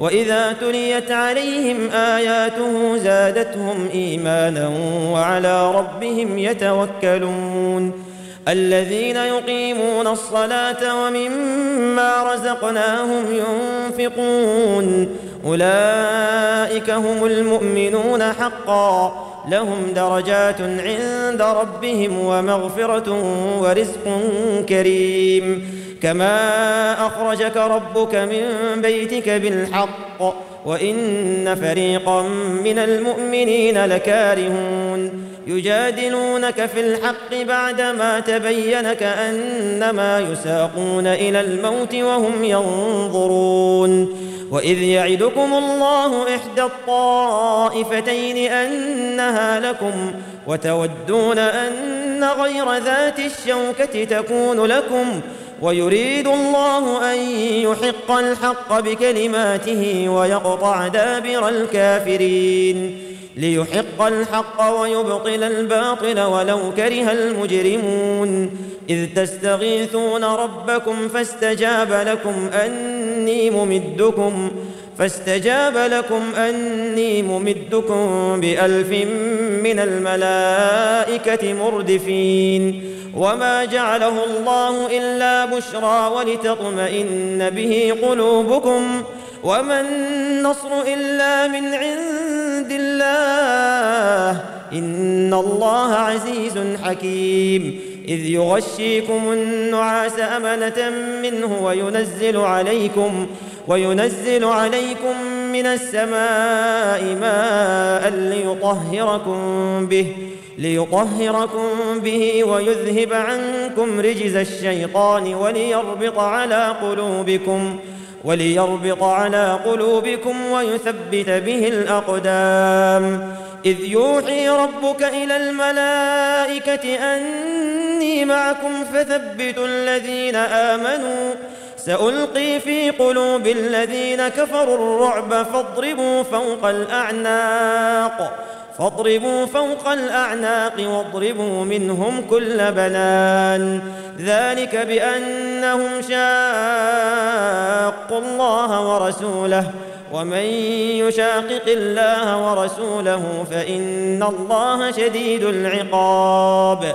وإذا تليت عليهم آياته زادتهم إيمانا وعلى ربهم يتوكلون الذين يقيمون الصلاة ومما رزقناهم ينفقون أولئك هم المؤمنون حقا لهم درجات عند ربهم ومغفرة ورزق كريم كما اخرجك ربك من بيتك بالحق وان فريقا من المؤمنين لكارهون يجادلونك في الحق بعدما تبين كانما يساقون إلى الموت وهم ينظرون واذ يعدكم الله احدى الطائفتين انها لكم وتودون ان غير ذات الشوكه تكون لكم ويريد الله أن يحق الحق بكلماته ويقطع دابر الكافرين ليحق الحق ويبطل الباطل ولو كره المجرمون إذ تستغيثون ربكم فاستجاب لكم أني ممدكم فاستجاب لكم أني ممدكم بألف من الملائكة مردفين. وما جعله الله إلا بشرى ولتطمئن به قلوبكم. وما النصر إلا من عند الله. إن الله عزيز حكيم. إذ يغشيكم النعاس أمنة منه وينزل عليكم وينزل عليكم من السماء ماء ليطهركم به ليطهركم به ويذهب عنكم رجز الشيطان وليربط على قلوبكم وليربط على قلوبكم ويثبت به الأقدام. إذ يوحي ربك إلى الملائكة معكم فثبتوا الذين آمنوا. سألقي في قلوب الذين كفروا الرعب. فاضربوا فوق الأعناق. فاضربوا فوق الأعناق واضربوا منهم كل بنان. ذلك بأنهم شاقوا الله ورسوله. ومن يشاقق الله ورسوله فإن الله شديد العقاب.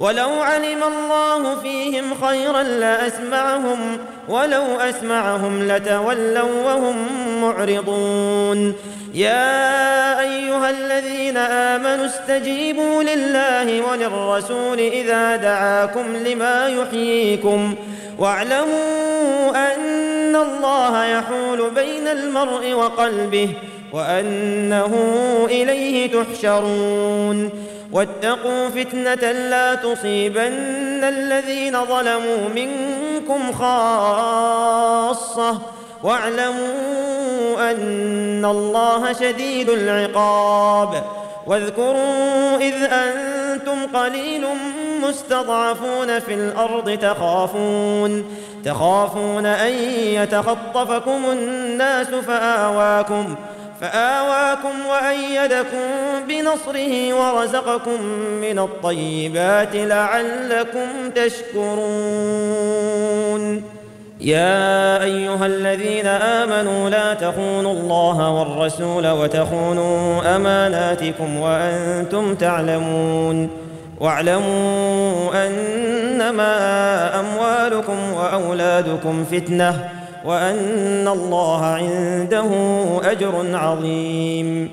ولو علم الله فيهم خيرا لأسمعهم ولو أسمعهم لتولوا وهم معرضون. يا أيها الذين آمنوا استجيبوا لله وللرسول إذا دعاكم لما يحييكم. واعلموا أن الله يحول بين المرء وقلبه وأنه إليه تحشرون. واتقوا فتنة لا تصيبن الذين ظلموا منكم خاصة واعلموا أن الله شديد العقاب واذكروا إذ أنتم قليل مستضعفون في الأرض تخافون تخافون أن يتخطفكم الناس فآواكم فآواكم وأيدكم بنصره ورزقكم من الطيبات لعلكم تشكرون. يا أيها الذين آمنوا لا تخونوا الله والرسول وتخونوا أماناتكم وأنتم تعلمون. واعلموا أنما أموالكم وأولادكم فتنةٌ. وأن الله عنده أجر عظيم.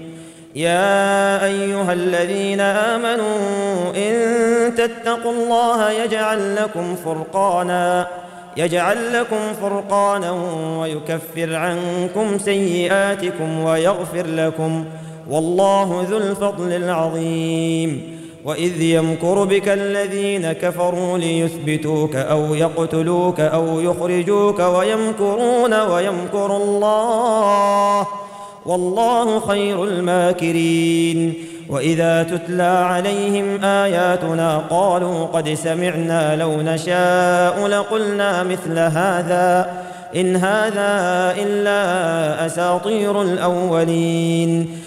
يا أيها الذين آمنوا إن تتقوا الله يجعل لكم فرقانا يجعل لكم فرقانا ويكفر عنكم سيئاتكم ويغفر لكم. والله ذو الفضل العظيم. واذ يمكر بك الذين كفروا ليثبتوك أو يقتلوك أو يخرجوك ويمكرون ويمكر الله والله خير الماكرين واذا تتلى عليهم اياتنا قالوا قد سمعنا لو نشاء لقلنا مثل هذا ان هذا الا اساطير الاولين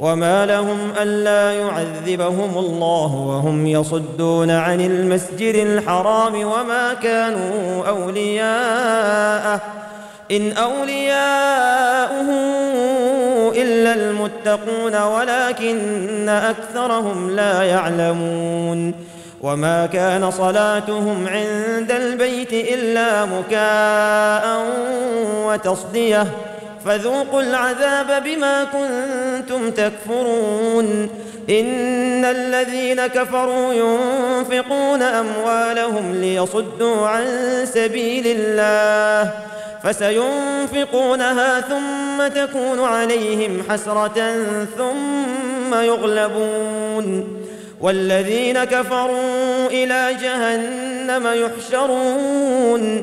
وما لهم ألا يعذبهم الله وهم يصدون عن المسجد الحرام وما كانوا أولياءه. إن أولياؤه إلا المتقون ولكن أكثرهم لا يعلمون. وما كان صلاتهم عند البيت إلا مكاء وتصدية. فذوقوا العذاب بما كنتم تكفرون. إن الذين كفروا ينفقون أموالهم ليصدوا عن سبيل الله فسينفقونها ثم تكون عليهم حسرة ثم يغلبون. والذين كفروا إلى جهنم يحشرون.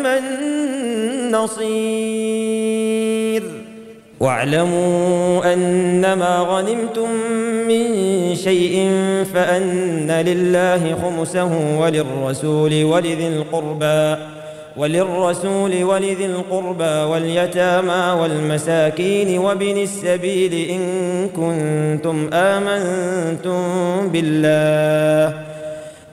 النصير. واعلموا أنما غنمتم من شيء فأن لله خمسه وللرسول ولذي القربى وللرسول ولذي القربى واليتامى والمساكين وابن السبيل إن كنتم آمنتم بالله.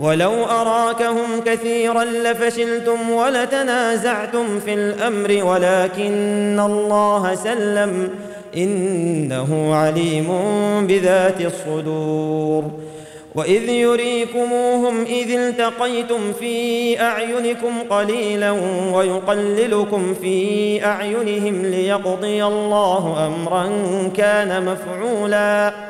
ولو أراكهم كثيرا لفشلتم ولتنازعتم في الأمر ولكن الله سلم. إنه عليم بذات الصدور. وإذ يريكموهم إذ التقيتم في أعينكم قليلا ويقللكم في أعينهم ليقضي الله أمرا كان مفعولا.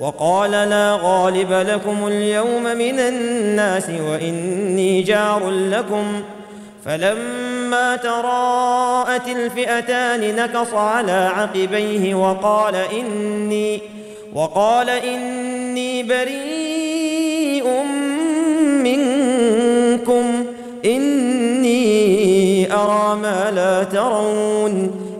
وقال لا غالب لكم اليوم من الناس وإني جار لكم. فلما تراءت الفئتان نكص على عقبيه وقال إني وقال إني بريء منكم. إني أرى ما لا ترون.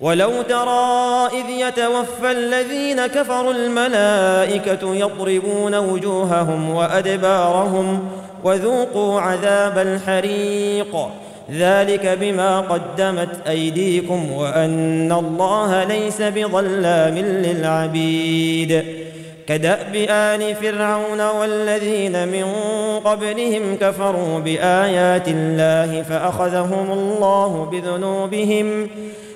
ولو ترى إذ يتوفى الذين كفروا الملائكة يضربون وجوههم وأدبارهم وذوقوا عذاب الحريق. ذلك بما قدمت أيديكم وأن الله ليس بظلام للعبيد. كدأب آل فرعون والذين من قبلهم كفروا بآيات الله فأخذهم الله بذنوبهم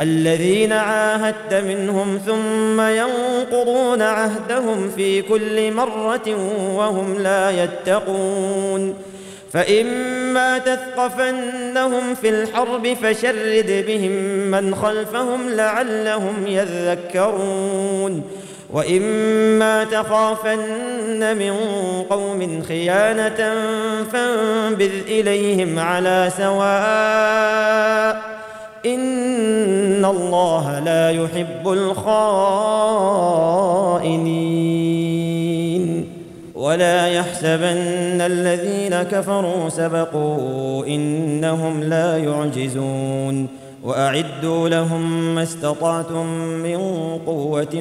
الذين عاهدت منهم ثم ينقضون عهدهم في كل مرة وهم لا يتقون. فإما تثقفنهم في الحرب فشرد بهم من خلفهم لعلهم يذكرون. وإما تخافن من قوم خيانة فانبذ إليهم على سواء ان الله لا يحب الخائنين ولا يحسبن الذين كفروا سبقوا انهم لا يعجزون واعدوا لهم ما استطعتم من قوه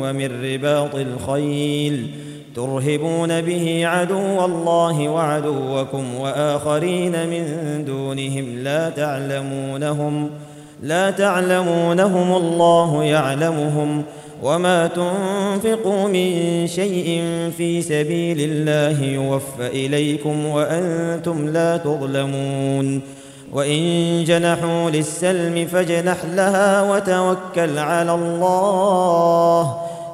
ومن رباط الخيل ترهبون به عدو الله وعدوكم وآخرين من دونهم لا تعلمونهم لا تعلمونهم الله يعلمهم وما تنفقوا من شيء في سبيل الله يوفى إليكم وأنتم لا تظلمون. وإن جنحوا للسلم فاجنح لها وتوكل على الله.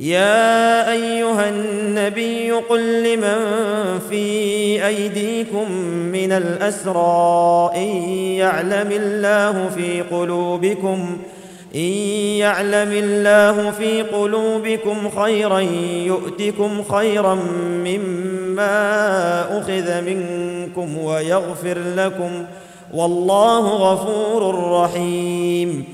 يا أيها النبي قل لمن في أيديكم من الأسرى إن يعلم الله في قلوبكم إن يعلم الله في قلوبكم خيرا يؤتكم خيرا مما أخذ منكم ويغفر لكم والله غفور رحيم.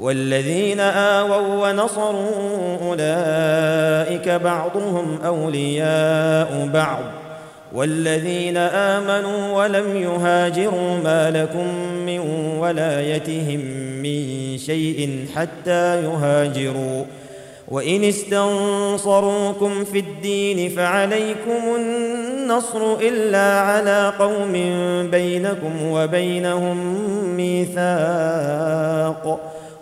والذين آووا ونصروا أولئك بعضهم أولياء بعض. والذين آمنوا ولم يهاجروا ما لكم من ولايتهم من شيء حتى يهاجروا. وإن استنصروكم في الدين فعليكم النصر إلا على قوم بينكم وبينهم ميثاق.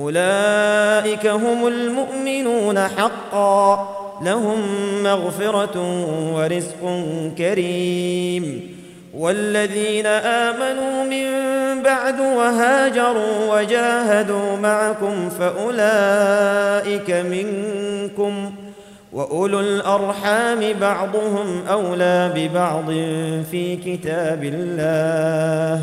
أولئك هم المؤمنون حقا. لهم مغفرة ورزق كريم. والذين آمنوا من بعد وهاجروا وجاهدوا معكم فأولئك منكم. وأولو الأرحام بعضهم أولى ببعض في كتاب الله.